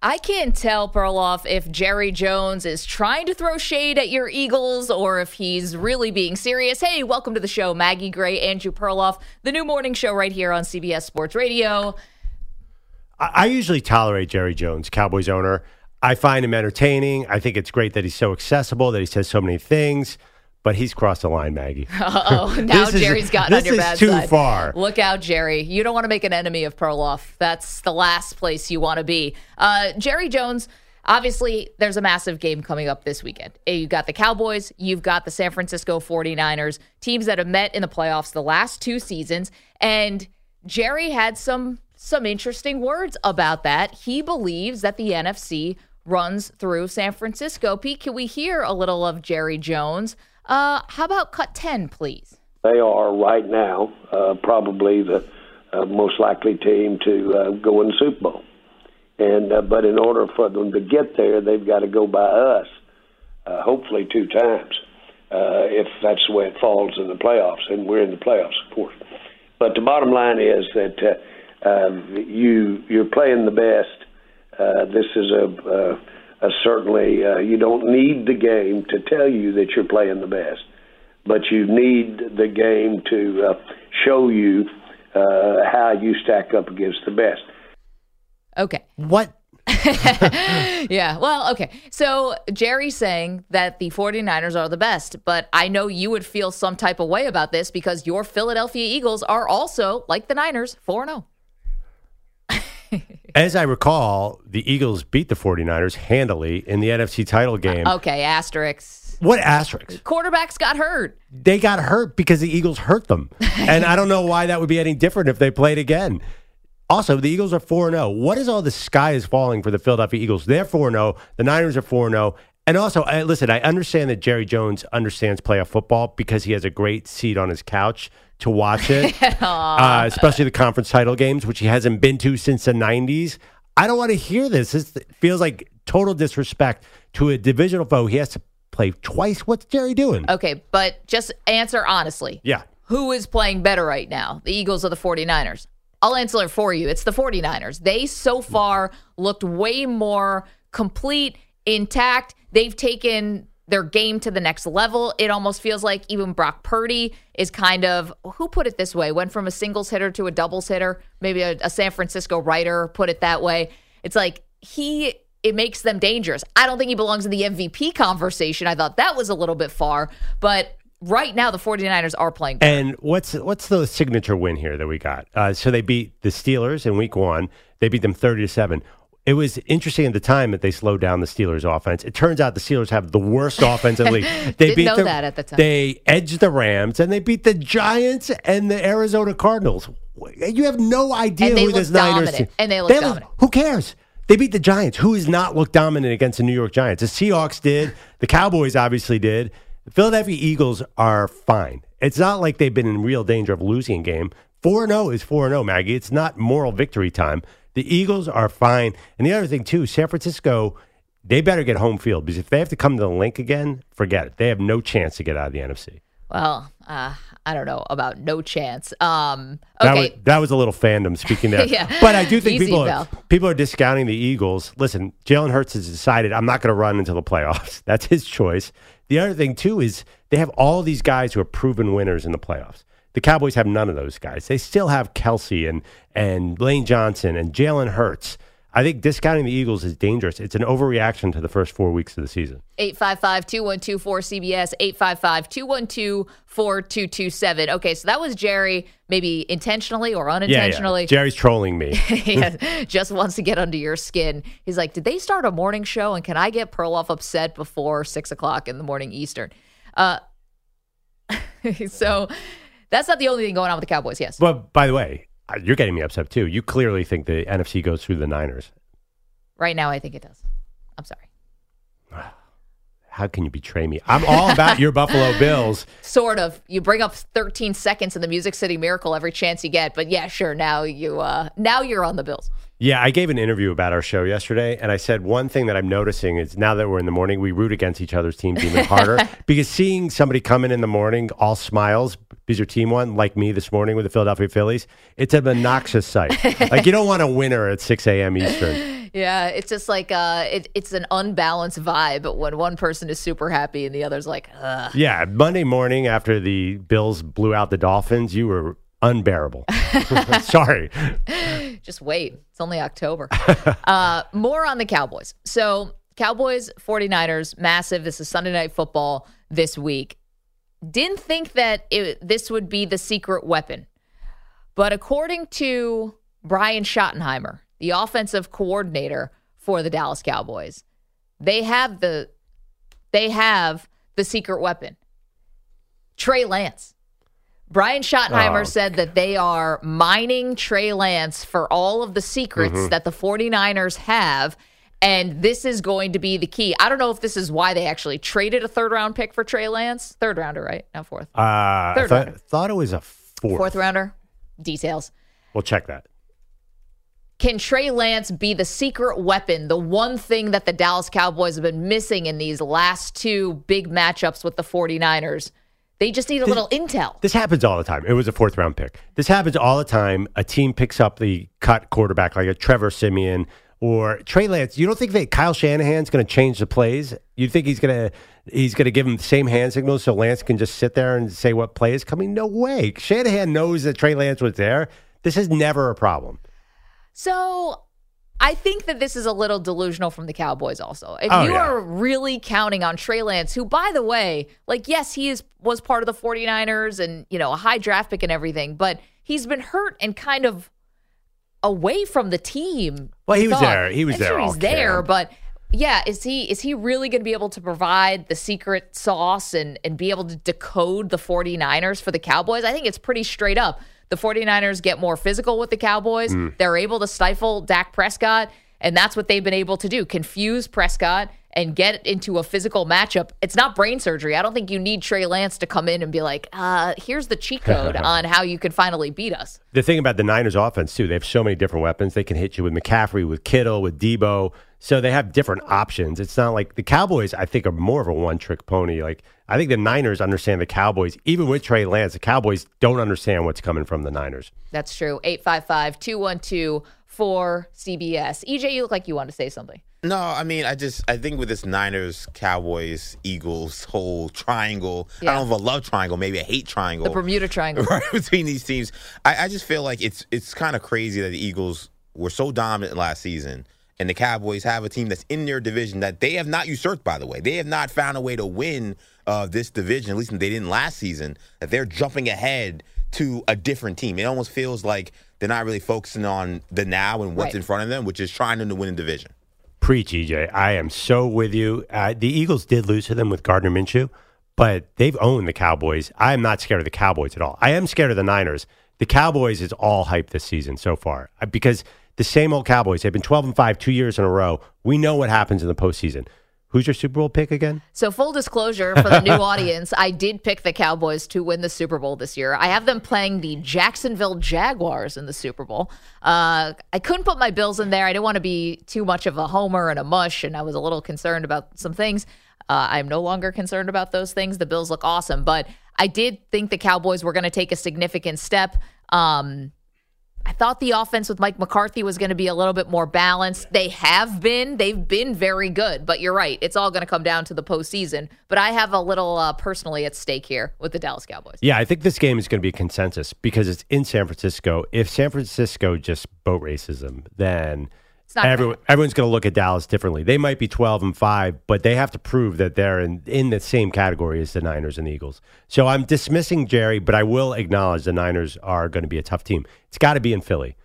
I can't tell, Perloff, if Jerry Jones is trying to throw shade at your Eagles or if he's really being serious. Hey, welcome to the show. Maggie Gray, Andrew Perloff, the new morning show right here on CBS Sports Radio. I, usually tolerate Jerry Jones, Cowboys owner. I find him entertaining. I think it's great that he's so accessible, that he says so many things. But he's crossed the line, Maggie. Oh, now This is- Jerry's gotten on this your is bad too side. far. Look out, Jerry. You don't want to make an enemy of Perloff. That's the last place you want to be. Uh, Jerry Jones, obviously, there's a massive game coming up this weekend. Uh, You've got the Cowboys, you've got the San Francisco 49ers, teams that have met in the playoffs the last two seasons. And Jerry had some some interesting words about that. He believes that the NFC runs through San Francisco. Pete, can we hear a little of Jerry Jones? Uh, how about cut 10, please? They are right now uh, probably the uh, most likely team to uh, go in the Super Bowl. And uh, but in order for them to get there, they've got to go by us, uh, hopefully two times, if that's the way it falls in the playoffs. And we're in the playoffs, of course. But the bottom line is that um, you you're playing the best. Uh, this is a, uh, certainly uh, you don't need the game to tell you that you're playing the best, but you need the game to uh, show you uh, how you stack up against the best. Okay. What? Yeah. Well, okay. So Jerry's saying that the 49ers are the best, but I know you would feel some type of way about this because your Philadelphia Eagles are also, like the Niners, 4 0. As I recall, the Eagles beat the 49ers handily in the NFC title uh, game. Okay, asterisks. What asterisk? Quarterbacks got hurt. They got hurt because the Eagles hurt them. and I don't know why that would be any different if they played again. Also, the Eagles are 4 0. What is all the sky is falling for the Philadelphia Eagles? They're 4 0. The Niners are 4 0. And also, I, listen, I understand that Jerry Jones understands playoff football because he has a great seat on his couch to watch it, uh, especially the conference title games, which he hasn't been to since the 90s. I don't want to hear this. This feels like total disrespect to a divisional foe. He has to play twice. What's Jerry doing? Okay, but just answer honestly. Yeah. Who is playing better right now, the Eagles or the 49ers? I'll answer it for you. It's the 49ers. They so far looked way more complete, intact. They've taken their game to the next level. It almost feels like even Brock Purdy is kind of, who put it this way, went from a singles hitter to a doubles hitter. Maybe a, a San Francisco writer put it that way. It's like he, it makes them dangerous. I don't think he belongs in the MVP conversation. I thought that was a little bit far, but right now the 49ers are playing. And what's what's the signature win here that we got? Uh, so they beat the Steelers in Week One. They beat them thirty to seven. It was interesting at the time that they slowed down the Steelers' offense. It turns out the Steelers have the worst offense in the league. They Didn't know the, that at the time. They edged the Rams and they beat the Giants and the Arizona Cardinals. You have no idea who look this Niners team. And they look look- dominant. who cares? They beat the Giants. Who has not looked dominant against the New York Giants? The Seahawks did. The Cowboys obviously did. The Philadelphia Eagles are fine. It's not like they've been in real danger of losing a game. 4 0 is 4 0, Maggie. It's not moral victory time. The Eagles are fine. And the other thing, too, San Francisco, they better get home field because if they have to come to the Linc again, forget it. They have no chance to get out of the NFC. Well, uh, I don't know about no chance. Um, That, okay, was, that was a little fandom speaking there. Yeah. But I do think Easy, people are, people are discounting the Eagles. Listen, Jalen Hurts has decided I'm not going to run until the playoffs. That's his choice. The other thing too is they have all these guys who are proven winners in the playoffs. The Cowboys have none of those guys. They still have Kelce and and Lane Johnson and Jalen Hurts. I think discounting the Eagles is dangerous. It's an overreaction to the first four weeks of the season. 855 212 4CBS, 855 212 4227. Okay, so that was Jerry, maybe intentionally or unintentionally. yeah. Jerry's trolling me. He just wants to get under your skin. He's like, Did they start a morning show? And can I get Perloff upset before six o'clock in the morning Eastern? Uh, so that's not the only thing going on with the Cowboys. Yes. but by the way, you're getting me upset too. You clearly think the NFC goes through the Niners. Right now, I think it does. I'm sorry. Ah. How can you betray me? I'm all about your Buffalo Bills. Sort of. You bring up 13 seconds in the Music City Miracle every chance you get, but yeah, sure. Now you, uh, now you're on the Bills. Yeah, I gave an interview about our show yesterday, and I said one thing that I'm noticing is now that we're in the morning, we root against each other's teams even harder because seeing somebody come in in the morning all smiles because your team won, like me this morning with the Philadelphia Phillies, it's an obnoxious sight. like you don't want a winner at 6 a.m. Eastern. Yeah, it's just like uh, it, it's an unbalanced vibe when one person is super happy and the other's like, Ugh. Yeah, Monday morning after the Bills blew out the Dolphins, you were unbearable. Sorry. just wait. It's only October. uh, more on the Cowboys. So, Cowboys, 49ers, massive. This is Sunday Night Football this week. Didn't think that it, this would be the secret weapon. But according to Brian Schottenheimer, the offensive coordinator for the Dallas Cowboys, they have the they have the secret weapon. Trey Lance. Brian Schottenheimer Oh. said that they are mining Trey Lance for all of the secrets Mm-hmm. that the 49ers have. And this is going to be the key. I don't know if this is why they actually traded a third round pick for Trey Lance. Third rounder, right? Now fourth. Uh, I Third thought, rounder. thought it was a fourth. Fourth rounder. Details. We'll check that. Can Trey Lance be the secret weapon, the one thing that the Dallas Cowboys have been missing in these last two big matchups with the 49ers? They just need a little intel. This happens all the time. It was a fourth round pick. This happens all the time. A team picks up the cut quarterback like a Trevor Siemian or Trey Lance. You don't think that Kyle Shanahan's going to change the plays? You think he's going to he's going to give him the same hand signals so Lance can just sit there and say what play is coming? No way. Shanahan knows that Trey Lance was there. This is never a problem. So I think that this is a little delusional from the Cowboys also. If Oh, you yeah. are really counting on Trey Lance, who by the way, like yes, he is was part of the 49ers and, you know, a high draft pick and everything, but he's been hurt and kind of away from the team. Well, he I was thought. there. He was I'm there Sure he's there, camp. but yeah, is he is he really going to be able to provide the secret sauce and and be able to decode the 49ers for the Cowboys? I think it's pretty straight up. The 49ers get more physical with the Cowboys. Mm. They're able to stifle Dak Prescott, and that's what they've been able to do. Confuse Prescott and get into a physical matchup. It's not brain surgery. I don't think you need Trey Lance to come in and be like, uh, here's the cheat code on how you can finally beat us. The thing about the Niners offense too, they have so many different weapons. They can hit you with McCaffrey, with Kittle, with Deebo. So they have different options. It's not like the Cowboys, I think, are more of a one trick pony. Like I think the Niners understand the Cowboys, even with Trey Lance, the Cowboys don't understand what's coming from the Niners. That's true. 855 212 4CBS. EJ, you look like you want to say something. No, I mean, I just I think with this Niners, Cowboys, Eagles whole triangle, I don't know if a love triangle, maybe a hate triangle, The Bermuda Triangle. right between these teams. I, I just feel like it's it's kind of crazy that the Eagles were so dominant last season, and the Cowboys have a team that's in their division that they have not usurped. By the way, they have not found a way to win uh, this division. At least they didn't last season. That they're jumping ahead to a different team. It almost feels like they're not really focusing on the now and what's Right. in front of them, which is trying to win a division. Preach, EJ. I am so with you. Uh, the Eagles did lose to them with Gardner Minshew, but they've owned the Cowboys. I am not scared of the Cowboys at all. I am scared of the Niners. The Cowboys is all hype this season so far uh, because the same old Cowboys. They've been 12 and 5 two years in a row. We know what happens in the postseason. Who's your Super Bowl pick again? So, full disclosure for the new audience, I did pick the Cowboys to win the Super Bowl this year. I have them playing the Jacksonville Jaguars in the Super Bowl. Uh, I couldn't put my Bills in there. I didn't want to be too much of a homer and a mush, and I was a little concerned about some things. Uh, I'm no longer concerned about those things. The Bills look awesome, but I did think the Cowboys were going to take a significant step. Um, I thought the offense with Mike McCarthy was going to be a little bit more balanced. They have been. They've been very good. But you're right. It's all going to come down to the postseason. But I have a little uh, personally at stake here with the Dallas Cowboys. Yeah, I think this game is going to be a consensus because it's in San Francisco. If San Francisco just boat races them, then everyone, bad. everyone's going to look at Dallas differently. They might be 12 and 5, but they have to prove that they're in, in the same category as the Niners and the Eagles. So I'm dismissing Jerry, but I will acknowledge the Niners are going to be a tough team. It's got to be in Philly.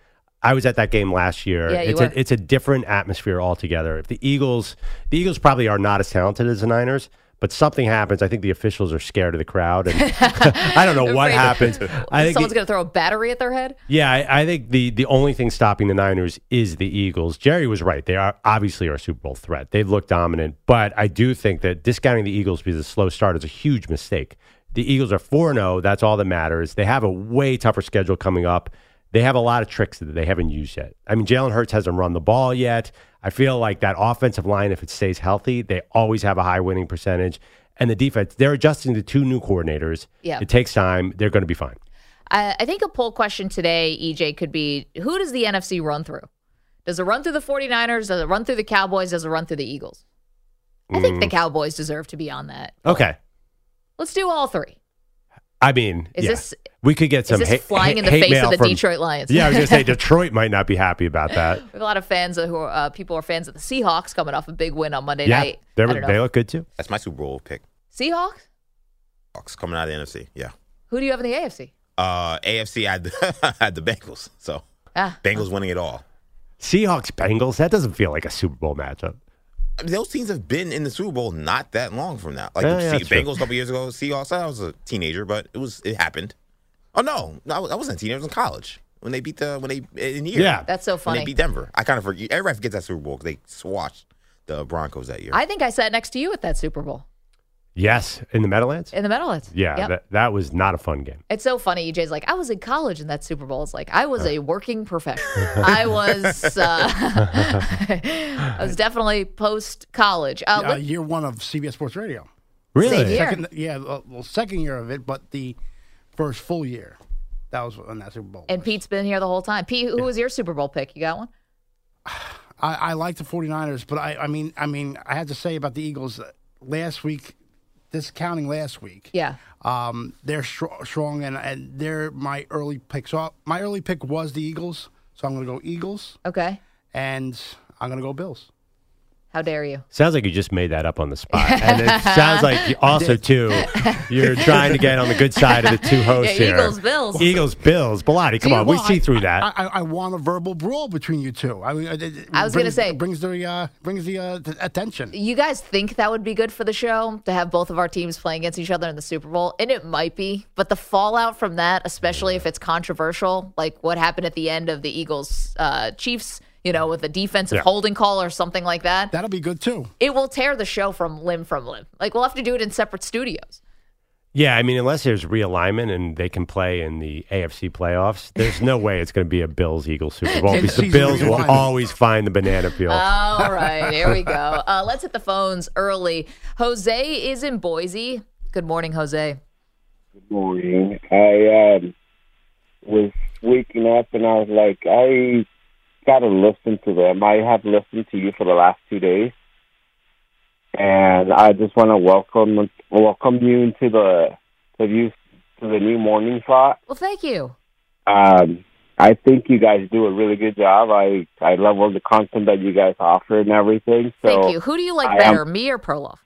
I was at that game last year. Yeah, it's were. a it's a different atmosphere altogether. If the Eagles, the Eagles probably are not as talented as the Niners, but something happens. I think the officials are scared of the crowd, and I don't know what happens. I think Someone's going to throw a battery at their head. yeah, I, I think the the only thing stopping the Niners is the Eagles. Jerry was right; they are obviously our Super Bowl threat. They've looked dominant, but I do think that discounting the Eagles because of a slow start is a huge mistake. The Eagles are four zero. Oh, that's all that matters. They have a way tougher schedule coming up. They have a lot of tricks that they haven't used yet. I mean, Jalen Hurts hasn't run the ball yet. I feel like that offensive line, if it stays healthy, they always have a high winning percentage. And the defense, they're adjusting to two new coordinators. Yeah. It takes time. They're going to be fine. I, I think a poll question today, EJ, could be who does the NFC run through? Does it run through the 49ers? Does it run through the Cowboys? Does it run through the Eagles? I think Mm. the Cowboys deserve to be on that. Okay. Let's do all three. I mean, Is yeah. this- we could get some this ha- flying in the face of the from- Detroit Lions? Yeah, I was going to say Detroit might not be happy about that. We have a lot of fans who are uh, people are fans of the Seahawks coming off a big win on Monday yeah, night. I they don't they look good too. That's my Super Bowl pick. Seahawks? Hawks coming out of the NFC. Yeah. Who do you have in the AFC? Uh, AFC I had the, I had the Bengals. So Ah, Bengals winning it all. Seahawks Bengals. That doesn't feel like a Super Bowl matchup. I mean, those teams have been in the Super Bowl not that long from now. Like Yeah, the yeah, Se- true. Bengals a couple years ago, Seahawks. I was a teenager, but it was it happened. Oh no, no, I was- I wasn't a teenager. I was in college when they beat the when they in here. Yeah. That's so when funny. they beat Denver. I kind of forget. Everybody forgets that Super Bowl because they swashed the Broncos that year. I think I sat next to you at that Super Bowl Yes, in the Meadowlands. in the Meadowlands. Yeah, Yep. that, that was not a fun game. It's so funny. EJ's like, I was in college in that Super Bowl. It's like I was a working professional. I was, uh, I was definitely post college. Uh, Uh, let- year one of CBS Sports Radio. Really? Same here. Second, yeah, uh, well, second year of it, but the first full year. That was on that Super Bowl. and Pete's been here the whole time. Pete, who was your Super Bowl pick? You got one? I, I like the 49ers, but I, I mean, I mean, I had to say about the Eagles uh, last week, discounting last week. Yeah. Um, they're str- strong, and, and they're my early pick. So my early pick was the Eagles, so I'm going to go Eagles, Okay. and I'm going to go Bills. How dare you? Sounds like you just made that up on the spot, and it sounds like you also too you're trying to get on the good side of the two hosts Yeah, here. Eagles, Bills. Eagles, Bills. Bilotti, come See, on, we see I- through that. I, I, I want a verbal brawl between you two. I, mean, it- it I was gonna brings- say- brings the uh, brings the uh, t- attention. You guys think that would be good for the show to have both of our teams playing against each other in the Super Bowl? And it might be, but the fallout from that, especially if it's controversial, like what happened at the end of the Eagles uh, Chiefs, you know, with a defensive Yeah. holding call or something like that, That'll be good too. it will tear the show from limb from limb. Like we'll have to do it in separate studios. yeah, I mean, unless there's realignment and they can play in the AFC playoffs, there's no way it's going to be a Bills Eagles Super Bowl because the Bills will always find the banana peel. All right, here we go. Uh, let's hit the phones early. Jose is in Boise. Good morning, Jose. Good morning. I um, was waking up and I was like, I gotta listen to them. I have listened to you for the last two days, and I just want to welcome welcome you into the to you to the new morning slot. Well, thank you. Um, I think you guys do a really good job. I I love all the content that you guys offer and everything. So Thank you. Who do you like I am- better, me or Perloff?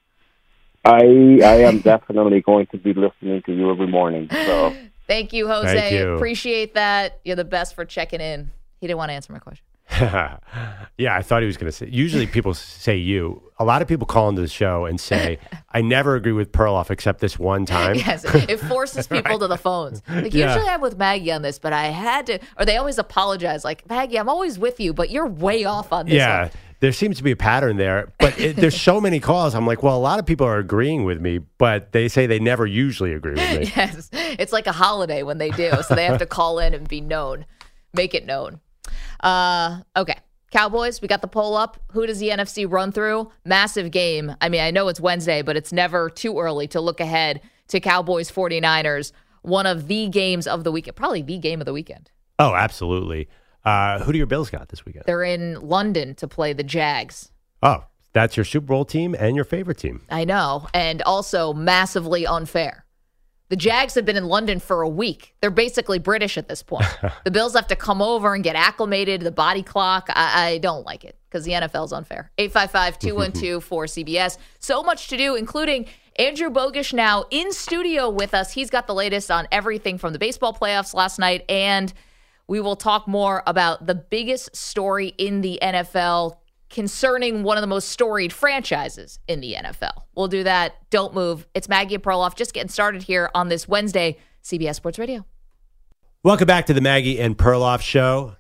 I I am definitely going to be listening to you every morning. So. Thank you, Jose. Thank you. Appreciate that. You're the best for checking in. He didn't want to answer my question. yeah, I thought he was going to say. Usually, people say you. A lot of people call into the show and say, "I never agree with Perloff except this one time." Yes, it forces people to the phones. Like Yeah. usually I'm with Maggie on this, but I had to, or they always apologize. Like Maggie, I'm always with you, but you're way off on this. Yeah, one." there seems to be a pattern there, but it, there's so many calls. I'm like, well, a lot of people are agreeing with me, but they say they never usually agree with me. Yes, it's like a holiday when they do, so they have to call in and be known, make it known. Uh, okay. Cowboys, we got the poll up. Who does the NFC run through? Massive game. I mean, I know it's Wednesday, but it's never too early to look ahead to Cowboys 49ers, one of the games of the weekend, probably the game of the weekend. Oh, absolutely. Uh, who do your Bills got this weekend? They're in London to play the Jags. Oh, that's your Super Bowl team and your favorite team. I know, and also massively unfair. The Jags have been in London for a week. They're basically British at this point. the Bills have to come over and get acclimated the body clock. I, I don't like it because the NFL's unfair. 855 212 4CBS. So much to do, including Andrew Bogish now in studio with us. He's got the latest on everything from the baseball playoffs last night, and we will talk more about the biggest story in the NFL concerning one of the most storied franchises in the NFL. We'll do that. Don't move. It's Maggie and Perloff just getting started here on this Wednesday, CBS Sports Radio. Welcome back to the Maggie and Perloff show.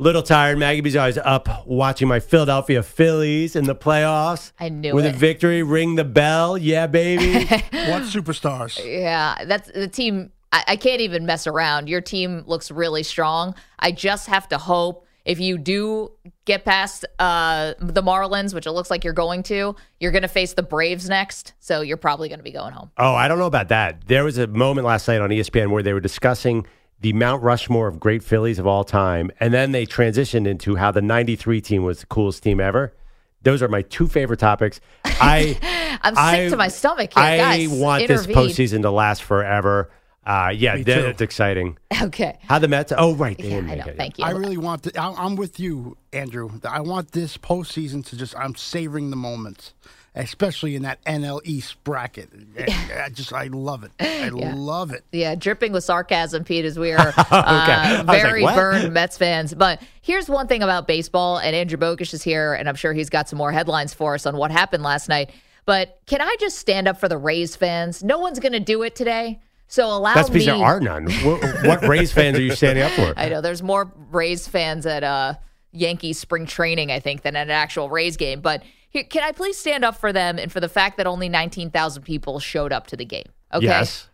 Little tired. Maggie B's always up watching my Philadelphia Phillies in the playoffs. I knew With it. a victory, ring the bell. Yeah, baby. what superstars? Yeah, that's the team. I, I can't even mess around. Your team looks really strong. I just have to hope if you do get past uh, the Marlins, which it looks like you're going to, you're going to face the Braves next. So you're probably going to be going home. Oh, I don't know about that. There was a moment last night on ESPN where they were discussing the Mount Rushmore of great Phillies of all time, and then they transitioned into how the '93 team was the coolest team ever. Those are my two favorite topics. I I'm sick I- to my stomach here, I guys. want this postseason to last forever. Uh, yeah, Me that- too. it's exciting. Okay. How the Mets? Oh, right, they Yeah, didn't I make know. it. Thank you. I really want. To, I, I'm with you, Andrew. I want this postseason to just. I'm savoring the moments, especially in that NL East bracket. I, I just, I love it. I love it. Yeah, dripping with sarcasm, Pete, as we are I uh, was like, very what? burned Mets fans. But here's one thing about baseball, and Andrew Bogish is here, and I'm sure he's got some more headlines for us on what happened last night. But can I just stand up for the Rays fans? No one's going to do it today. So allow That's because me. there are none. what, what Rays fans are you standing up for? I know there's more Rays fans at uh, Yankees spring training, I think, than at an actual Rays game. But here, can I please stand up for them and for the fact that only 19,000 people showed up to the game? Okay. Yes.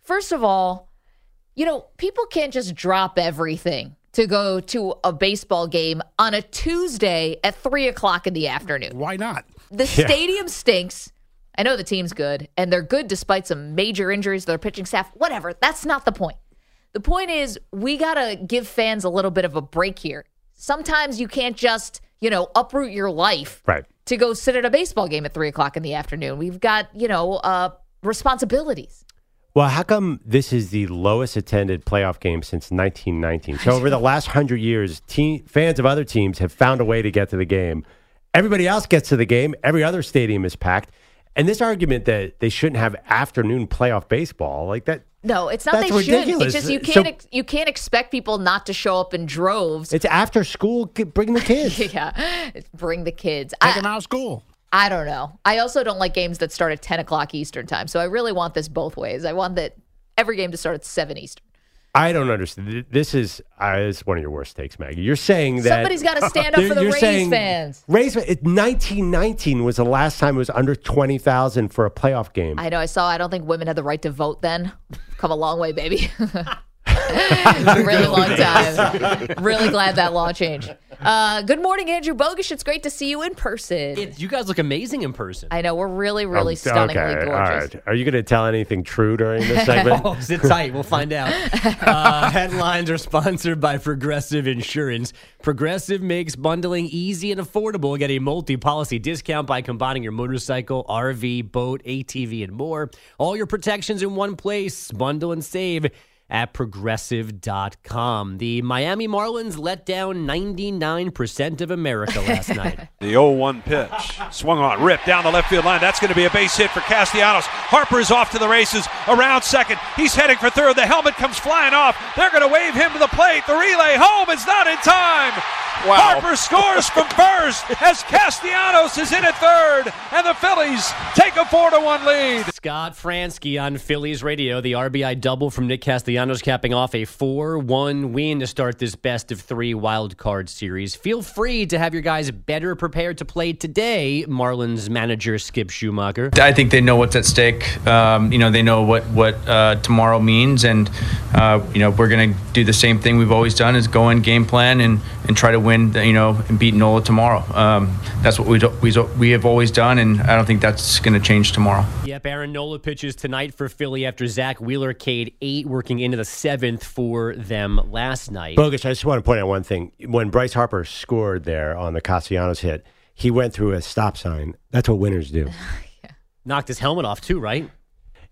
First of all, you know, people can't just drop everything to go to a baseball game on a Tuesday at three o'clock in the afternoon. Why not? The stadium stinks. I know the team's good, and they're good despite some major injuries to their pitching staff. Whatever. That's not the point. The point is, we got to give fans a little bit of a break here. Sometimes you can't just, you know, uproot your life Right. to go sit at a baseball game at three o'clock in the afternoon. We've got, you know, uh, responsibilities. Well, how come this is the lowest attended playoff game since 1919? So over the last hundred years, team, fans of other teams have found a way to get to the game. Everybody else gets to the game. Every other stadium is packed. And this argument that they shouldn't have afternoon playoff baseball, like that, No, it's not That's they shouldn't. ridiculous. It's just you can't ex- you can't expect people not to show up in droves. it's after school. Bring the kids. yeah, bring the kids. Take I, them out of school. I don't know. I also don't like games that start at ten o'clock Eastern time. So I really want this both ways. I want that every game to start at seven Eastern. I don't understand. This is uh, this is one of your worst takes, Maggie. You're saying that Somebody's got to stand up for the You're Rays saying fans. Rays. It, 1919 was the last time it was under 20,000 for a playoff game. I know. I saw. I don't think women had the right to vote then. Come a long way, baby. really long time. really glad that law changed. Uh, good morning, Andrew Bogish. It's great to see you in person. It, you guys look amazing in person. I know we're really, really Oh, stunningly okay, gorgeous. All right. Are you going to tell anything true during this segment? Oh, sit tight. We'll find out. Uh, headlines are sponsored by Progressive Insurance. Progressive makes bundling easy and affordable. Get a multi policy discount by combining your motorcycle, RV, boat, ATV, and more. All your protections in one place. Bundle and save at progressive.com. The Miami Marlins let down 99% of America last night. The 0 1 pitch. Swung on, ripped down the left field line. That's going to be a base hit for Castellanos. Harper is off to the races around second. He's heading for third. The helmet comes flying off. They're going to wave him to the plate. The relay home is not in time. Harper scores from first as Castellanos is in at third, and the Phillies take a 4 to 1 lead. Scott Franzke on Phillies radio. The RBI double from Nick Castellanos capping off a 4 1 win to start this best of three wild card series. Feel free to have your guys better prepared to play today, Marlins manager Skip Schumaker. I think they know what's at stake. Um, you know, they know what what uh, tomorrow means, and uh, you know we're going to do the same thing we've always done: is go in, game plan, and and try to win. You know, and beat Nola tomorrow. Um, that's what we do, we we have always done, and I don't think that's going to change tomorrow. Yep, Aaron Nola pitches tonight for Philly after Zack Wheeler Cade eight, working into the seventh for them last night. Bogish, I just want to point out one thing. When Bryce Harper scored there on the Castellanos hit, he went through a stop sign. That's what winners do. Knocked his helmet off too, right?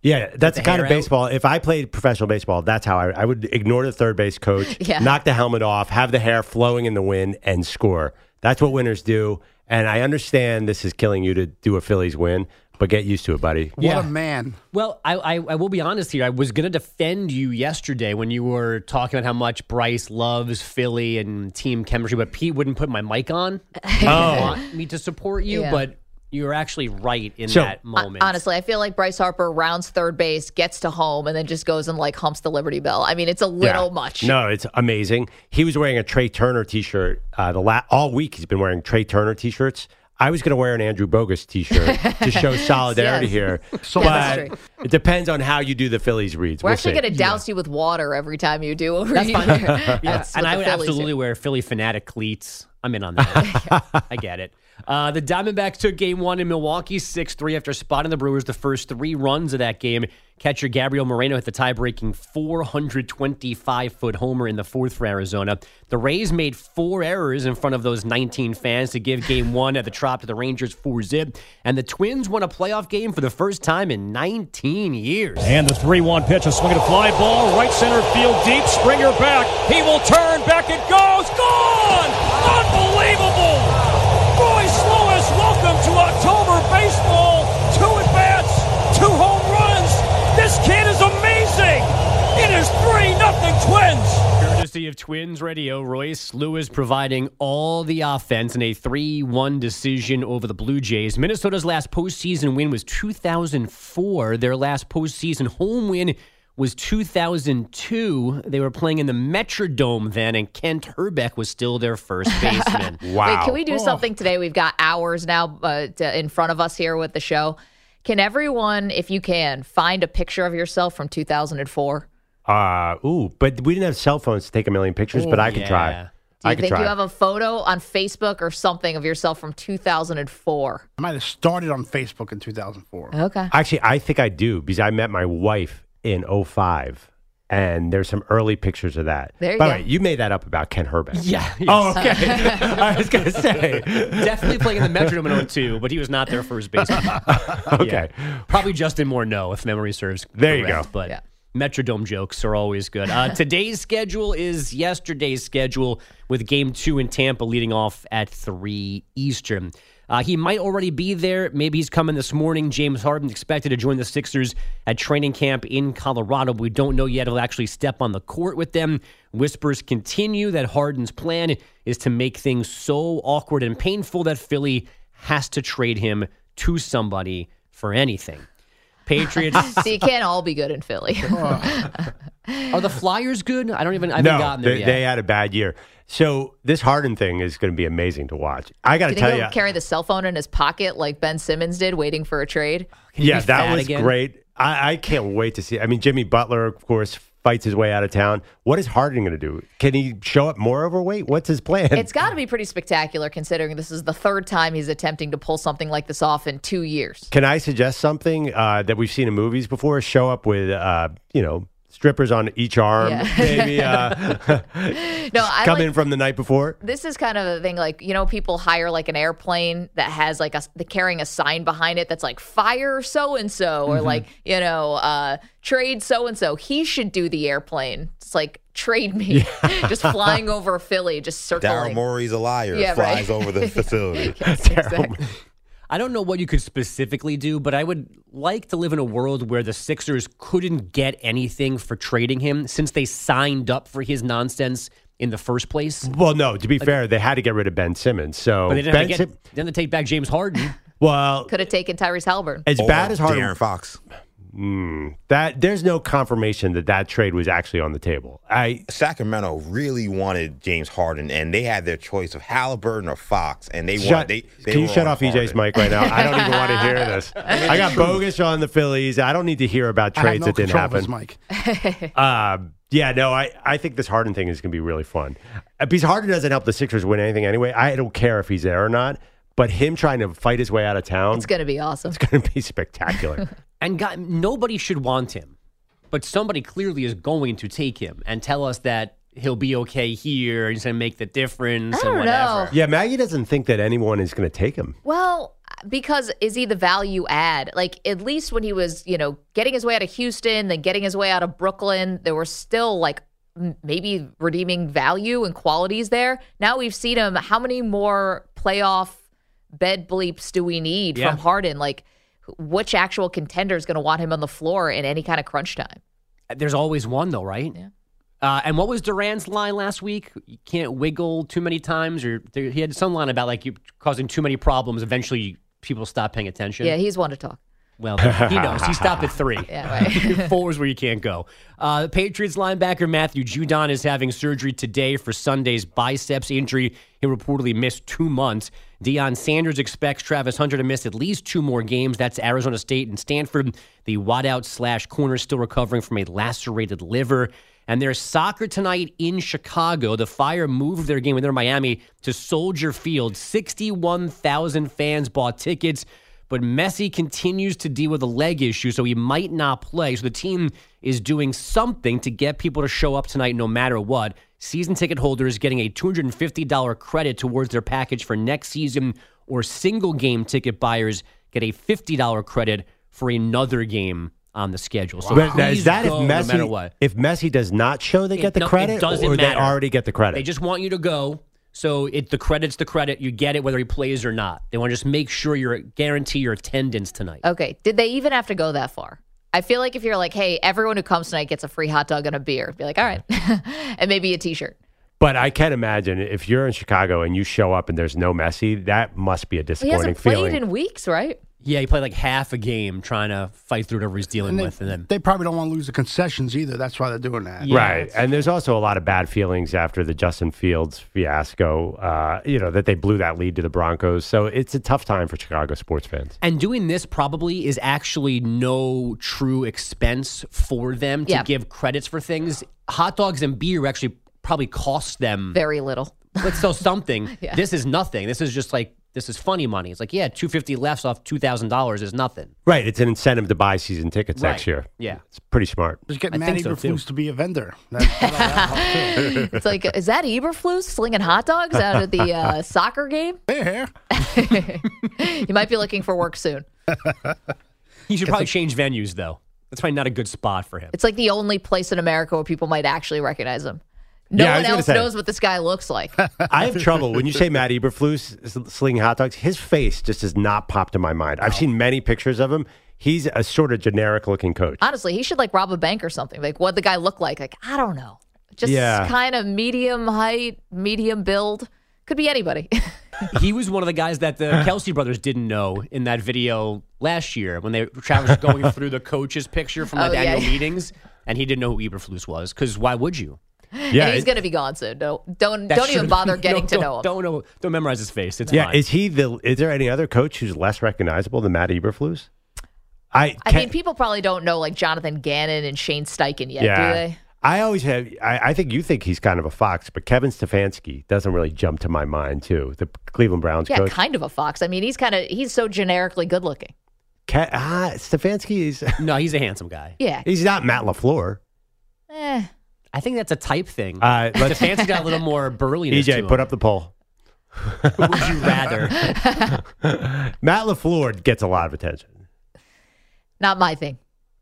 Yeah, that's the the kind hair of out? baseball. If I played professional baseball, that's how I, I would ignore the third base coach, Yeah. knock the helmet off, have the hair flowing in the wind, and score. That's what winners do. And I understand this is killing you to do a Phillies win, but get used to it, buddy. What a man. Well, I, I, I will be honest here. I was going to defend you yesterday when you were talking about how much Bryce loves Philly and team chemistry, but Pete wouldn't put my mic on. He Oh. didn't want me to support you, Yeah. but you were actually right in So- that moment. Honestly, I feel like Bryce Harper rounds third base, gets to home, and then just goes and like humps the Liberty Bell. I mean, it's a little Yeah. much. No, it's amazing. He was wearing a Trea Turner T-shirt uh, the la- all week. He's been wearing Trea Turner T-shirts. I was going to wear an Andrew Bogish T-shirt to show solidarity Yes. here, So Yeah, that's but it depends on how you do the Phillies reads. We're We'll actually going to douse you with water every time you do a That's read. fine. here. Yeah, and I would Phillies do. absolutely wear Phillie Phanatic cleats. I'm in on that. I get it. Uh, the Diamondbacks took game one in Milwaukee 6 3 after spotting the Brewers the first three runs of that game. Catcher Gabriel Moreno hit the tie breaking 425 foot homer in the fourth for Arizona. The Rays made four errors in front of those 19 fans to give game one at the Trop to the Rangers 4 zip. And the Twins won a playoff game for the first time in 19 years. And the 3 1 pitch, a swing and a fly ball, right center field deep. Springer back. He will turn. Back it goes. Gone! Unbelievable! Royce Lewis, welcome to October baseball. Two at bats, two home runs. This kid is amazing. It is 3 nothing Twins. Courtesy of Twins Radio, Royce Lewis providing all the offense in a 3 1 decision over the Blue Jays. Minnesota's last postseason win was 2004. Their last postseason home win was 2002. They were playing in the Metrodome then, and Kent Hrbek was still their first baseman. wow. Wait, can we do something today? We've got hours now uh, to, in front of us here with the show. Can everyone, if you can, find a picture of yourself from 2004? Uh, ooh, but we didn't have cell phones to take a million pictures, but I could yeah. try. Do I you could think try. you have a photo on Facebook or something of yourself from 2004? I might have started on Facebook in 2004. Okay. Actually, I think I do because I met my wife in 05 and there's some early pictures of that. There you By go. way, you made that up about Ken Hrbek. Yeah. Oh, okay. I was going to say. Definitely playing in the Metrodome in 02, but he was not their first baseman. Okay. Yeah. Probably Justin Morneau, if memory serves. There you correct, go. But Yeah. Metrodome jokes are always good. Uh, today's schedule is yesterday's schedule with game two in Tampa leading off at 3 Eastern. Uh, he might already be there. Maybe he's coming this morning. James Harden expected to join the Sixers at training camp in Colorado. We don't know yet if he'll actually step on the court with them. Whispers continue that Harden's plan is to make things so awkward and painful that Philly has to trade him to somebody for anything. Patriots. So you can't all be good in Philly. Are the Flyers good? I don't even. I haven't No, gotten there they, yet. they had a bad year. So this Harden thing is going to be amazing to watch. I got to tell you, carry the cell phone in his pocket like Ben Simmons did, waiting for a trade? Can yeah, that was again? great. I, I can't wait to see. I mean, Jimmy Butler, of course, fights his way out of town. What is Harden going to do? Can he show up more overweight? What's his plan? It's got to be pretty spectacular considering this is the third time he's attempting to pull something like this off in two years. Can I suggest something uh, that we've seen in movies before? Show up with, uh, you know, strippers on each arm, Yeah. maybe uh, No, I come like, in from the night before. this is kind of a thing like you know people hire like an airplane that has like a the carrying a sign behind it that's like fire so and so Mm-hmm. or like you know uh trade so and so. He should do the airplane. It's like trade me, just flying over Philly, just circling. Daryl circling. Morey's a liar. Yeah, flies right. over the facility. Yes, exactly. I don't know what you could specifically do, but I would like to live in a world where the Sixers couldn't get anything for trading him since they signed up for his nonsense in the first place. Well, no. To be fair, they had to get rid of Ben Simmons. So But they didn't Ben have to, Sim- get, they didn't take back James Harden. well, Could have taken Tyrese Halliburton. as Or bad as Harden, De'Aaron Fox. That there's no confirmation that that trade was actually on the table. I Sacramento really wanted James Harden, and they had their choice of Halliburton or Fox, and they shut. want they. they can you shut on off EJ's Harden. mic right now? I don't even want to hear this. I got Bogish on the Phillies. I don't need to hear about trades no that didn't control of his happen. mic. Uh, yeah, no, I, I think this Harden thing is going to be really fun. Uh, Because Harden doesn't help the Sixers win anything anyway. I don't care if he's there or not. but him trying to fight his way out of town, It's going to be awesome. it's going to be spectacular. And God, nobody should want him, but somebody clearly is going to take him and tell us that he'll be okay here. He's going to make the difference I and don't whatever. know. yeah, Maggie doesn't think that anyone is going to take him. Well, because is he the value add? Like at least when he was, you know, getting his way out of Houston, then getting his way out of Brooklyn, there were still like m- maybe redeeming value and qualities there. Now we've seen him. How many more playoff bed bleeps do we need Yeah. from Harden? Like, which actual contender is going to want him on the floor in any kind of crunch time? There's always one, though, right? Yeah. Uh, and what was Durant's line last week? You can't wiggle too many times, or there, he had some line about like you causing too many problems. Eventually, people stop paying attention. Yeah, he's one to talk. Well, he knows. He stopped at three. Yeah, right. Four is where you can't go. Uh, the Patriots linebacker Matthew Judon is having surgery today for Sunday's biceps injury. He'll reportedly missed two months. Deion Sanders expects Travis Hunter to miss at least two more games. That's Arizona State and Stanford. The wideout slash corner still recovering from a lacerated liver. And there's soccer tonight in Chicago. The Fire moved their game when they're in Miami to Soldier Field. 61,000 fans bought tickets but Messi continues to deal with a leg issue, so he might not play. So the team is doing something to get people to show up tonight no matter what. Season ticket holders getting a $250 credit towards their package for next season, or single game ticket buyers get a $50 credit for another game on the schedule. So But is that if go no Messi matter what. if Messi does not show, they It- get the no, it credit, doesn't or they already get the credit? They just want you to go. So it the credit's the credit. You get it whether he plays or not. They want to just make sure you're guarantee your attendance tonight. Okay. Did they even have to go that far? I feel like if you're like, hey, everyone who comes tonight gets a free hot dog and a beer, be like, all right, and maybe a T-shirt. But I can't imagine if you're in Chicago and you show up and there's no Messi, that must be a He disappointing hasn't played in weeks, right? Yeah, he played like half a game trying to fight through whatever he's dealing And they, with, and then they probably don't want to lose the concessions either. That's why they're doing that. Yeah, right. it's- And there's also a lot of bad feelings after the Justin Fields fiasco, uh, you know, that they blew that lead to the Broncos. So it's a tough time for Chicago sports fans. and doing this probably is actually no true expense for them to Yeah. give credits for things. Hot dogs and beer actually probably cost them Very little. But so something. Yeah. This is nothing. This is just like this is funny money. It's like yeah, two fifty left off two thousand dollars is nothing. Right. It's an incentive to buy season tickets next year. Yeah. It's pretty smart. Just get I Manny think so, too. To be a vendor. That, that'll help too. It's like, is that Eberflus slinging hot dogs out of the uh, soccer game? Hey, You might be looking for work soon. He should probably change venues though. That's probably not a good spot for him. It's like the only place in America where people might actually recognize him. No Yeah, one else knows what this guy looks like. I have trouble when you say Matt Eberflus slinging hot dogs. His face just does not pop to my mind. I've seen many pictures of him. He's a sort of generic looking coach. Honestly, he should like rob a bank or something. Like, what the guy look like? Like, I don't know. Just Yeah. kind of medium height, medium build. Could be anybody. he was one of the guys that the Kelce brothers didn't know in that video last year when they Travis going through the coaches picture from like Oh, the yeah. annual meetings, and he didn't know who Eberflus was because why would you? Yeah, and he's it- going to be gone soon. Don't don't don't even should- bother no, getting to know him. Don't know. Don't memorize his face. It's yeah, fine. is he the? Is there any other coach who's less recognizable than Matt Eberflus? I I mean, people probably don't know like Jonathan Gannon and Shane Steichen yet, yeah. do they? I always have. I, I think you think he's kind of a fox, but Kevin Stefanski doesn't really jump to my mind too. The Cleveland Browns Yeah, coach. kind of a fox. I mean, he's kind of he's so generically good looking. Ke- ah, Stefanski is. no, he's a handsome guy. Yeah. He's not Matt Lafleur. Eh. I think that's a type thing. Uh, let's- Stefanski got a little more burliness. to EJ, him. put up the poll. Would you rather? Matt Lafleur gets a lot of attention. Not my thing.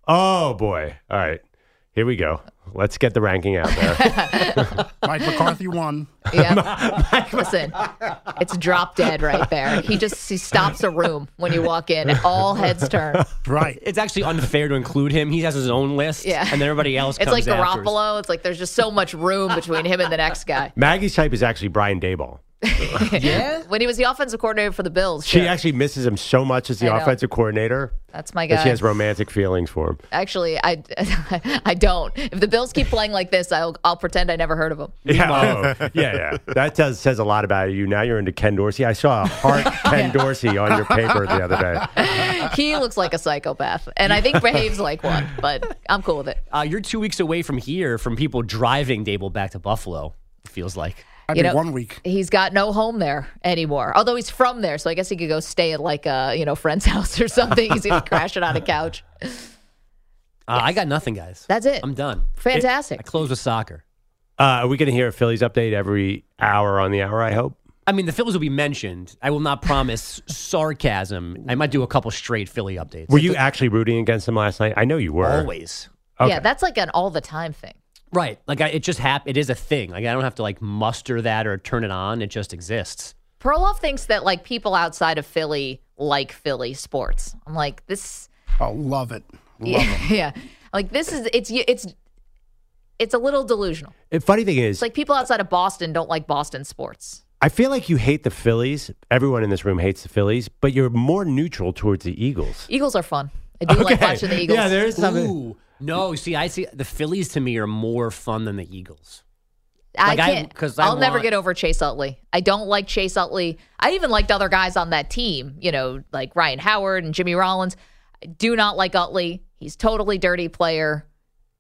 Oh boy! All right, here we go. Let's get the ranking out there. Mike McCarthy won. Yeah. Listen, it's drop dead right there. He just he stops a room when you walk in. All heads turn. Right. It's actually unfair to include him. He has his own list, Yeah. and then everybody else. It's comes like after. Garoppolo. It's like there's just so much room between him and the next guy. Maggie's type is actually Brian Daboll. Yeah. When he was the offensive coordinator for the Bills, She sure. actually misses him so much as the I know. offensive coordinator That's my that she has romantic feelings for him. Actually, I, I don't. If the Bills keep playing like this, I'll I'll pretend I never heard of him. Yeah, oh, yeah, yeah. That does says a lot about you. Now you're into Ken Dorsey. I saw a heart Ken Dorsey on your paper the other day. He looks like a psychopath, and I think behaves like one. But I'm cool with it. Uh, you're two weeks away from here from people driving Daboll back to Buffalo. It feels like. I'd you be know, one week. He's got no home there anymore. Although he's from there, so I guess he could go stay at like a you know friend's house or something. he's gonna crash it on a couch. Uh, I got nothing, guys. That's it. I'm done. Fantastic. I close with soccer. Uh, are we going to hear a Phillies update every hour on the hour? I hope. I mean, the Phillies will be mentioned. I will not promise sarcasm. I might do a couple straight Philly updates. Were you actually rooting against them last night? I know you were. always? Yeah, that's like an all the time thing. Right. Like I, it just hap- It is a thing. Like I don't have to like muster that or turn it on. It just exists. Perloff thinks that like people outside of Philly like Philly sports. I'm like this. Oh, love it. Love Yeah, yeah. Like this is it's it's it's a little delusional. The funny thing is, It's like people outside of Boston don't like Boston sports. I feel like you hate the Phillies. Everyone in this room hates the Phillies, but you're more neutral towards the Eagles. Eagles are fun. I do like watching the Eagles. Yeah, there is something. Ooh. No, see, I see the Phillies to me are more fun than the Eagles. I Like, I- can't 'cause I I'll never get over Chase Utley. I don't like Chase Utley. I even liked other guys on that team, you know, like Ryan Howard and Jimmy Rollins. I do not like Utley. He's totally dirty player,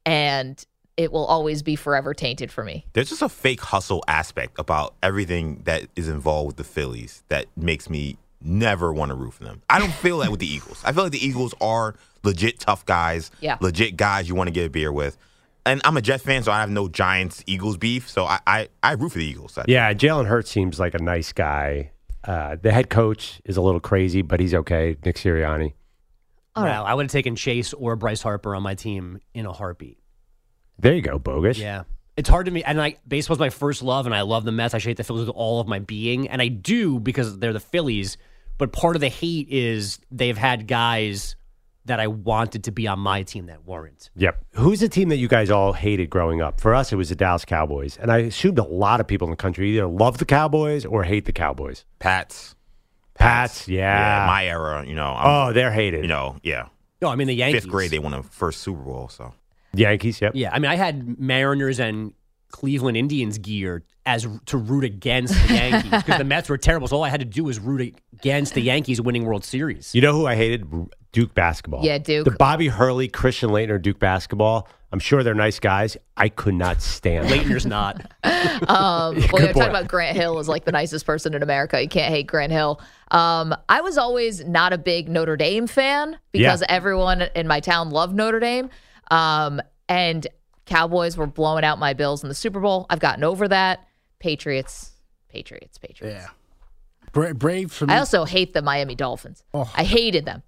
and it will always be forever tainted for me. There's just a fake hustle aspect about everything that is involved with the Phillies that makes me never want to root for them. I don't feel that with the Eagles. I feel like the Eagles are legit tough guys, Yeah. legit guys you want to get a beer with. And I'm a Jets fan, so I have no Giants Eagles beef. So I I, I root for the Eagles. Yeah, Jalen Hurts seems like a nice guy. Uh, the head coach is a little crazy, but he's okay. Nick Sirianni. Well, I would have taken Chase or Bryce Harper on my team in a heartbeat. There you go, bogus. Yeah. It's hard to me, and like baseball's my first love, and I love the Mets. I hate the Phillies with all of my being, and I do because they're the Phillies. But part of the hate is they've had guys that I wanted to be on my team that weren't. Yep. Who's the team that you guys all hated growing up? For us, it was the Dallas Cowboys, and I assumed a lot of people in the country either love the Cowboys or hate the Cowboys. Pats. Pats, yeah. Yeah, my era, you know. I'm- oh, they're hated. You know, yeah. No, I mean the Yankees. Fifth grade, they won a first Super Bowl. So Yankees, yep. Yeah, I mean I had Mariners and Cleveland Indians gear as to root against the Yankees because the Mets were terrible. So all I had to do was root against the Yankees winning World Series. You know who I hated? Duke basketball. Yeah, Duke. The Bobby Hurley, Christian Laettner, Duke basketball. I'm sure they're nice guys. I could not stand. them. Laettner's not. Um, well, Good they're talking about Grant Hill is like the nicest person in America. You can't hate Grant Hill. Um, I was always not a big Notre Dame fan because Yeah. everyone in my town loved Notre Dame. Um, and Cowboys were blowing out my Bills in the Super Bowl. I've gotten over that. Patriots, Patriots, Patriots. Yeah. Bra- Braves for me. I also hate the Miami Dolphins. Oh. I hated them.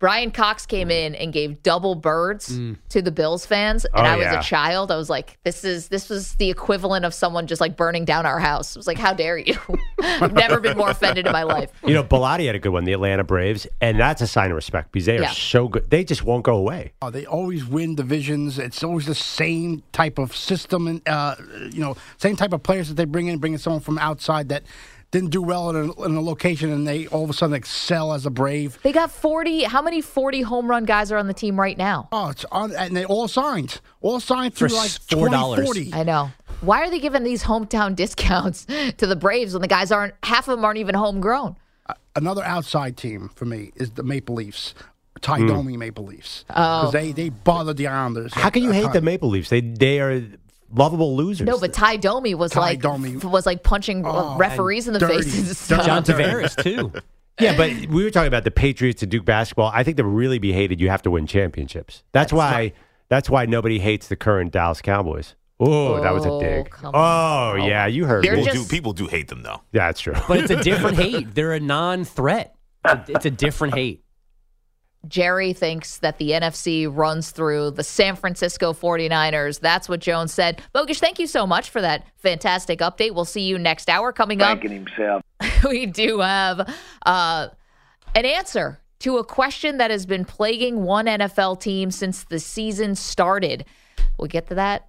Bryan Cox came in and gave double birds to the Bills fans, and Oh, I was yeah. a child. I was like, "This is this was the equivalent of someone just like burning down our house." I was like, "How dare you?" I've never been more offended in my life. You know, Bilotti had a good one, the Atlanta Braves, and that's a sign of respect because they are Yeah. so good. They just won't go away. Oh, they always win divisions. It's always the same type of system, and uh, you know, same type of players that they bring in, bringing someone from outside that didn't do well in a, in a location, and they all of a sudden excel as a Brave. They got forty. How many forty home run guys are on the team right now? Oh, it's on, and they all signed, all signed For through like $4. 2040. I know. Why are they giving these hometown discounts to the Braves when the guys aren't half of them aren't even homegrown? Another outside team for me is the Maple Leafs, Tie Hmm. Domi Maple Leafs, Oh. because they they bother the Islanders. How can you at hate the. Maple Leafs? They they are lovable losers. No, but Tie Domi was Tie like Domi. was like punching uh, Oh, referees in the dirty. faces. and stuff. John Tavares too. yeah, but we were talking about the Patriots and Duke basketball. I think to really be hated, you have to win championships. That's, why. That's why nobody hates the current Dallas Cowboys. Oh, that was a Oh, dig. Oh, on. yeah, you heard You're me. people just- do people do hate them though. Yeah, that's true. But it's a different hate. They're a non-threat. It's a, it's a different hate. Jerry thinks that the NFC runs through the San Francisco 49ers. That's what Jones said. Bogish, thank you so much for that fantastic update. We'll see you next hour. Coming up, Thanking himself. we do have uh, an answer to a question that has been plaguing one NFL team since the season started. We'll get to that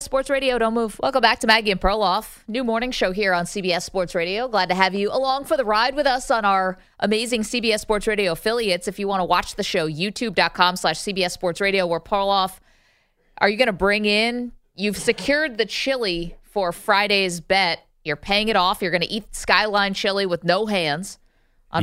Sports Radio, don't move. Welcome back to Maggie and Perloff. New morning show here on CBS Sports Radio. Glad to have you along for the ride with us on our amazing CBS Sports Radio affiliates. If you want to watch the show, youtube.com slash CBS Sports Radio, where Perloff, are you going to bring in? You've secured the chili for Friday's bet. You're paying it off. You're going to eat Skyline chili with no hands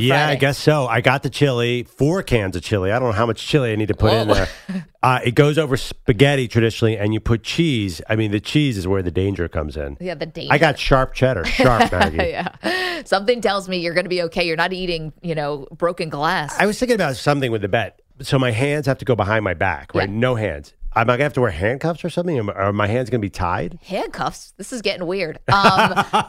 yeah, Friday. I guess so. I got the chili, four cans of chili. I don't know how much chili I need to put in there. Uh, it goes over spaghetti traditionally, and you put cheese. I mean, the cheese is where the danger comes in. Yeah, the danger. I got sharp cheddar, sharp Maggie. yeah. Something tells me you're going to be okay. You're not eating, you know, broken glass. I was thinking about something with the bet. So my hands have to go behind my back, right? Yeah. No hands. Am I gonna have to wear handcuffs or something? Am- Are my hands gonna be tied? Handcuffs. This is getting weird. Um,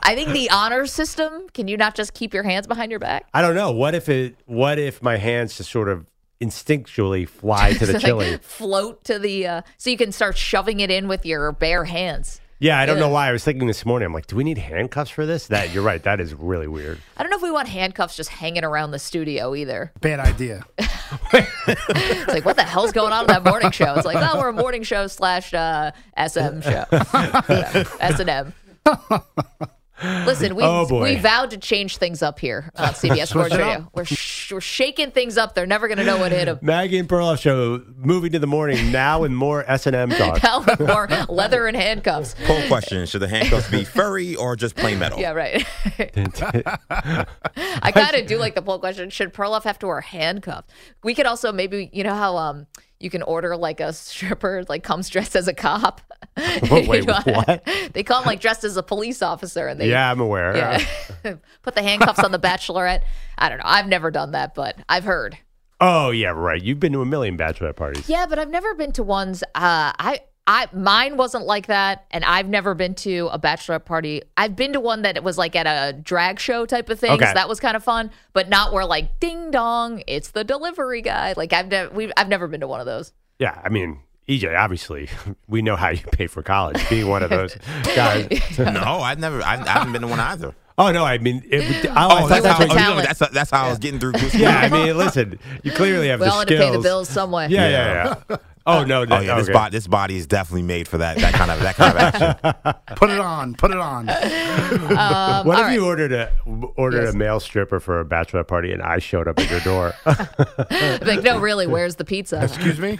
I think the honor system. Can you not just keep your hands behind your back? I don't know. What if it? What if my hands just sort of instinctually fly to the Like, chili? float to the uh, so you can start shoving it in with your bare hands. Yeah, I don't know why. I was thinking this morning. I'm like, do we need handcuffs for this? That you're right. That is really weird. I don't know if we want handcuffs just hanging around the studio either. Bad idea. It's like what the hell's going on in that morning show? It's like oh, we're a morning show slash uh, SM show, S and M. Listen, we Oh, we vowed to change things up here on CBS Sports Radio. We're sh- we're shaking things up. They're never going to know what hit them. Maggie and Perloff show moving to the morning now and more S and M talk. Now with more leather and handcuffs. Poll question: Should the handcuffs be furry or just plain metal? Yeah, right. I kind of do like the poll question. Should Perloff have to wear handcuffs? We could also maybe, you know how um you can order like a stripper like comes dressed as a cop. Wait, You know, what? They come like dressed as a police officer and they yeah, I'm aware. yeah. put the handcuffs on the bachelorette. I don't know. I've never done that, but I've heard. Oh yeah, right. You've been to a million bachelorette parties. Yeah, but I've never been to ones. Uh, I, I, mine wasn't like that, and I've never been to a bachelorette party. I've been to one that was like at a drag show type of thing. Okay. So that was kind of fun, but not where like ding dong, it's the delivery guy. Like I've never, we, I've never been to one of those. Yeah, I mean, EJ, obviously, we know how you pay for college. Being one of those guys. no, I've never. I, I haven't been to one either. Oh no, I mean, it, would- oh, I Oh, thought that's, that's how, oh, you- you know, that's, that's how I was getting through. Yeah, I mean, listen, you clearly have We the all had to pay the bills some way. Yeah, yeah, yeah. Oh no, Oh that, yeah, this okay. body, this body is definitely made for that. That kind of that kind of action. Put it on. Put it on. Um, what all if you ordered a ordered Yes. a male stripper for a bachelorette party and I showed up at your door? like, no, really, where's the pizza? Excuse me.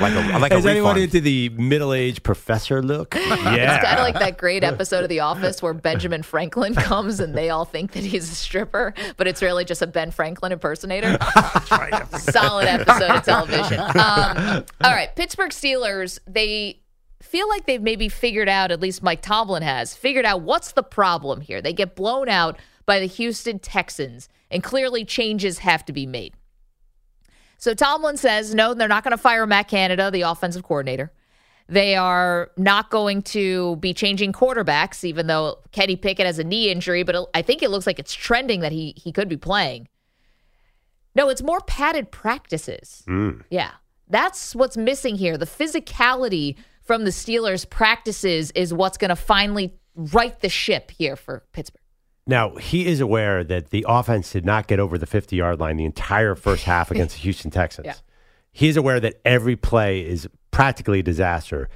Like a, I like Is a anyone refund. into the middle aged professor look? It's Yeah, kind of like that great episode of The Office where Benjamin Franklin comes and they all think that he's a stripper, but it's really just a Ben Franklin impersonator. Solid episode of television. Um, all right, Pittsburgh Steelers, they feel like they've maybe figured out, at least Mike Tomlin has, figured out what's the problem here. They get blown out by the Houston Texans, and clearly changes have to be made. So Tomlin says, no, they're not going to fire Matt Canada, the offensive coordinator. They are not going to be changing quarterbacks, even though Kenny Pickett has a knee injury, but I think it looks like it's trending that he he could be playing. No, it's more padded practices. Mm. Yeah. That's what's missing here. The physicality from the Steelers' practices is what's going to finally right the ship here for Pittsburgh. Now, he is aware that the offense did not get over the 50 yard line the entire first half against the Houston Texans. Yeah. He is aware that every play is practically a disaster.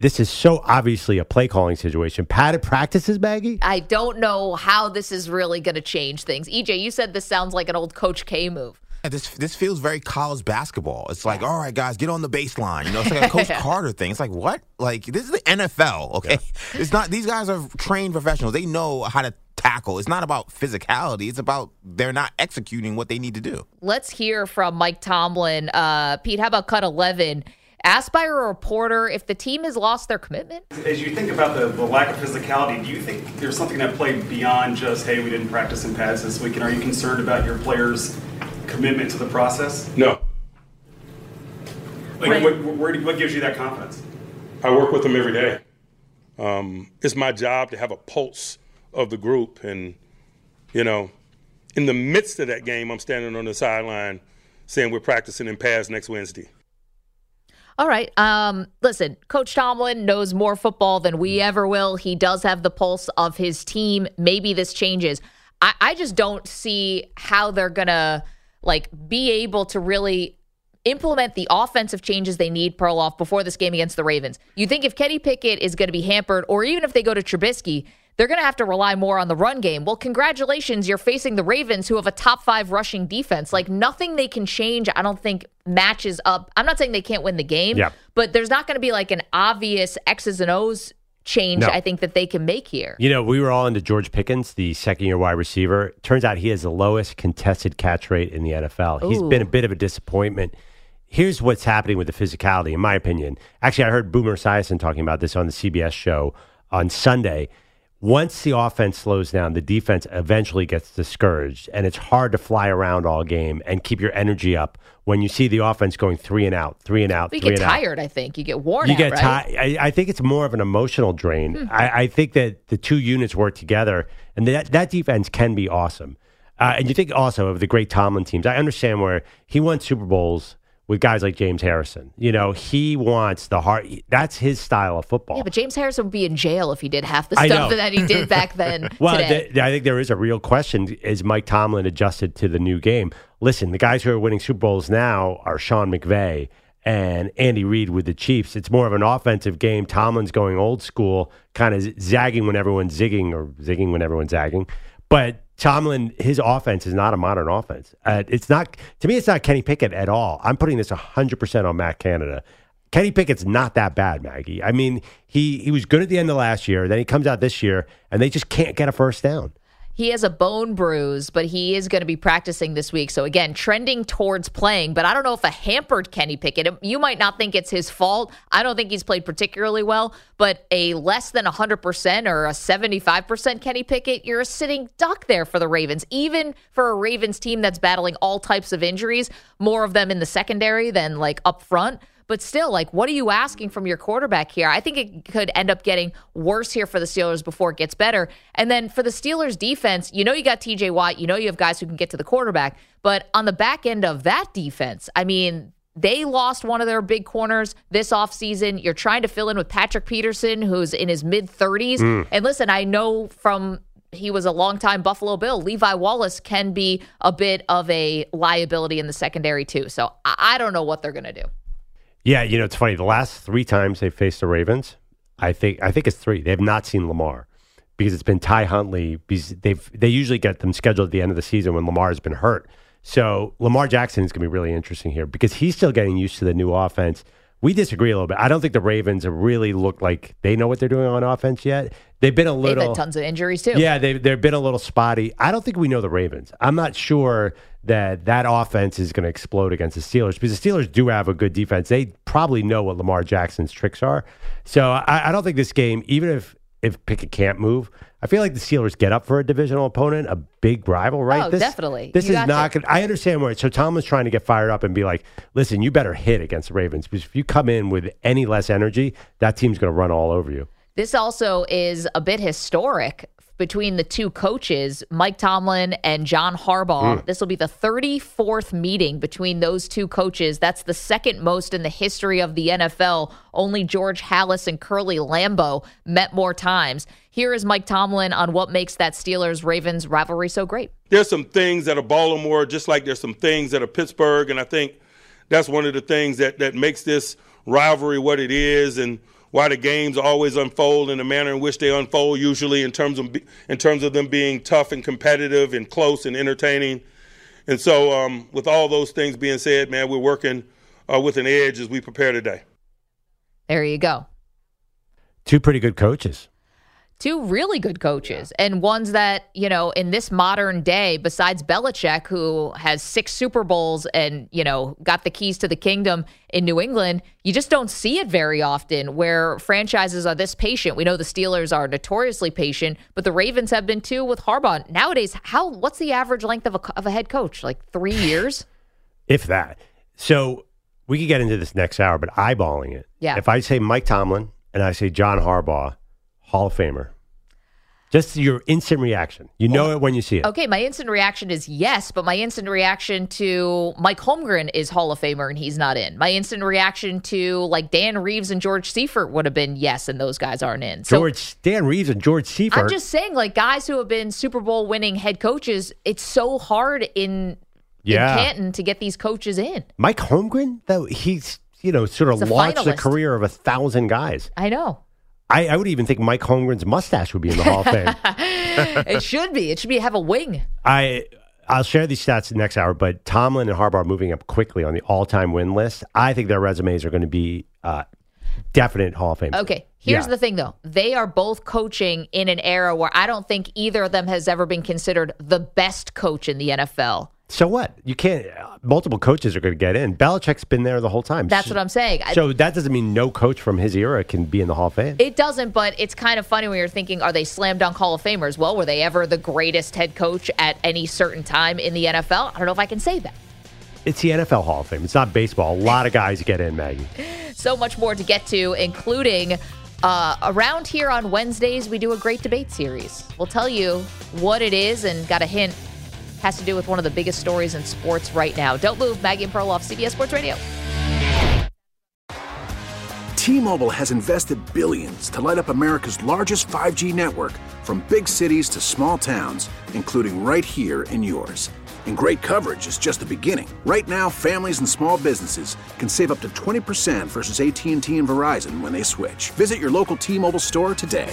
This is so obviously a play calling situation. Padded practices, Maggie? I don't know how this is really going to change things. EJ, you said this sounds like an old Coach K move. Yeah, this this feels very college basketball. It's like, all right, guys, get on the baseline. You know, it's like a Coach Carter thing. It's like, what? Like this is the NFL, okay? It's not. These guys are trained professionals. They know how to tackle. It's not about physicality. It's about they're not executing what they need to do. Let's hear from Mike Tomlin. Uh, Pete, how about cut 11? Asked by a reporter if the team has lost their commitment. As you think about the, the lack of physicality, do you think there's something that played beyond just, hey, we didn't practice in pads this week? And are you concerned about your players' commitment to the process? No. Like, what, where, what gives you that confidence? I work with them every day. Um, it's my job to have a pulse of the group. And, you know, in the midst of that game, I'm standing on the sideline saying we're practicing in pads next Wednesday. All right. Um, listen, Coach Tomlin knows more football than we ever will. He does have the pulse of his team. Maybe this changes. I, I just don't see how they're gonna like be able to really implement the offensive changes they need Perloff before this game against the Ravens. You think if Kenny Pickett is going to be hampered, or even if they go to Trubisky, they're going to have to rely more on the run game. Well, congratulations, you're facing the Ravens, who have a top five rushing defense. Like nothing they can change, I don't think matches up. I'm not saying they can't win the game, Yeah. but there's not going to be like an obvious X's and O's change. No. I think that they can make here. You know, we were all into George Pickens, the second year wide receiver. Turns out he has the lowest contested catch rate in the NFL. He's been a bit of a disappointment. Here's what's happening with the physicality, in my opinion. Actually, I heard Boomer Esiason talking about this on the CBS show on Sunday. Once the offense slows down, the defense eventually gets discouraged, and it's hard to fly around all game and keep your energy up when you see the offense going three and out, three and out, You three get and out tired, I think. You get worn you out, get right? tired. I, I think it's more of an emotional drain. Hmm. I, I think that the two units work together, and that that defense can be awesome. Uh, and you think also of the great Tomlin teams. I understand where he won Super Bowls with guys like James Harrison. You know, he wants the heart. That's his style of football. Yeah, but James Harrison would be in jail if he did half the stuff that he did back then. Well, th- I think there is a real question: Is Mike Tomlin adjusted to the new game? Listen, the guys who are winning Super Bowls now are Sean McVay and Andy Reid with the Chiefs. It's more of an offensive game. Tomlin's going old school, kind of zagging when everyone's zigging or zigging when everyone's zagging. But Tomlin, his offense is not a modern offense. Uh, it's not to me. It's not Kenny Pickett at all. I'm putting this 100 percent on Matt Canada. Kenny Pickett's not that bad, Maggie. I mean, he he was good at the end of last year. Then he comes out this year, and they just can't get a first down. He has a bone bruise, but he is going to be practicing this week. So again, trending towards playing. But I don't know if a hampered Kenny Pickett. You might not think it's his fault. I don't think he's played particularly well. But a less than 100% or a 75% Kenny Pickett, you're a sitting duck there for the Ravens. Even for a Ravens team that's battling all types of injuries, more of them in the secondary than like up front. But still, like, what are you asking from your quarterback here? I think it could end up getting worse here for the Steelers before it gets better. And then for the Steelers defense, you know you got TJ Watt, you know you have guys who can get to the quarterback. But on the back end of that defense, I mean, they lost one of their big corners this offseason. You're trying to fill in with Patrick Peterson, who's in his mid 30s. Mm. And listen, I know from he was a longtime Buffalo Bill. Levi Wallace can be a bit of a liability in the secondary, too. So I, I don't know what they're going to do. Yeah, you know it's funny. The last three times they faced the Ravens, I think I think it's three. They have not seen Lamar because it's been Ty Huntley. Because they've they usually get them scheduled at the end of the season when Lamar has been hurt. So Lamar Jackson is going to be really interesting here because he's still getting used to the new offense. We disagree a little bit. I don't think the Ravens have really looked like they know what they're doing on offense yet. They've been a They've little had tons of injuries, too. yeah, they've they've been a little spotty. I don't think we know the Ravens. I'm not sure that that offense is going to explode against the Steelers because the Steelers do have a good defense. They probably know what Lamar Jackson's tricks are. So I, I don't think this game, even if if Pickett can't move. I feel like the Steelers get up for a divisional opponent, a big rival, right? Oh, this, definitely. This You is not to. good. I understand where. So Tomlin's trying to get fired up and be like, "Listen, you better hit against the Ravens because if you come in with any less energy, that team's going to run all over you." This also is a bit historic between the two coaches, Mike Tomlin and John Harbaugh. Mm. This will be the 34th meeting between those two coaches. That's the second most in the history of the NFL. Only George Halas and Curly Lambeau met more times. Here is Mike Tomlin on what makes that Steelers Ravens rivalry so great. there's some things that are Baltimore, just like there's some things that are Pittsburgh, and I think that's one of the things that that makes this rivalry what it is, and why the games always unfold in the manner in which they unfold, usually in terms of in terms of them being tough and competitive and close and entertaining. And so, um, with all those things being said, man, we're working uh, with an edge as we prepare today. There you go. Two pretty good coaches. Two really good coaches and ones that, you know, in this modern day, besides Belichick, who has six Super Bowls and, you know, got the keys to the kingdom in New England, you just don't see it very often where franchises are this patient. We know the Steelers are notoriously patient, but the Ravens have been too with Harbaugh. Nowadays, how what's the average length of a, of a head coach? Like three years? if that. So we could get into this next hour, but eyeballing it. Yeah. If I say Mike Tomlin and I say John Harbaugh, Hall of Famer, just your instant reaction. You know it when you see it. Okay, my instant reaction is yes, but my instant reaction to Mike Holmgren is Hall of Famer and he's not in. My instant reaction to like Dan Reeves and George Seifert would have been yes, and those guys aren't in. So George Dan Reeves and George Seifert. I'm just saying, like guys who have been Super Bowl winning head coaches, it's so hard in, Yeah. in Canton to get these coaches in. Mike Holmgren, though, he's you know sort of He's a launched the finalist. career of a thousand guys. I know. I, I would even think Mike Holmgren's mustache would be in the Hall of Fame. it should be. It should be have a wing. I I'll share these stats next hour, but Tomlin and Harbaugh are moving up quickly on the all-time win list. I think their resumes are going to be uh, definite Hall of Fame. Okay. Here's Yeah. the thing, though. They are both coaching in an era where I don't think either of them has ever been considered the best coach in the NFL. So what? You can't. Multiple coaches are going to get in. Belichick's been there the whole time. That's what I'm saying. I- So that doesn't mean no coach from his era can be in the Hall of Fame. It doesn't, but it's kind of funny when you're thinking, are they slam dunk Hall of Famers? Well, were they ever the greatest head coach at any certain time in the NFL? I don't know if I can say that. It's the NFL Hall of Fame. It's not baseball. A lot of guys get in, Maggie. So much more to get to, including uh, around here on Wednesdays, we do a great debate series. We'll tell you what it is and got a hint. Has to do with one of the biggest stories in sports right now. Don't move, Maggie and Perloff, CBS Sports Radio. T-Mobile has invested billions to light up America's largest 5G network from big cities to small towns, including right here in yours. And great coverage is just the beginning. Right now, families and small businesses can save up to 20% versus AT&T and Verizon when they switch. Visit your local T-Mobile store today.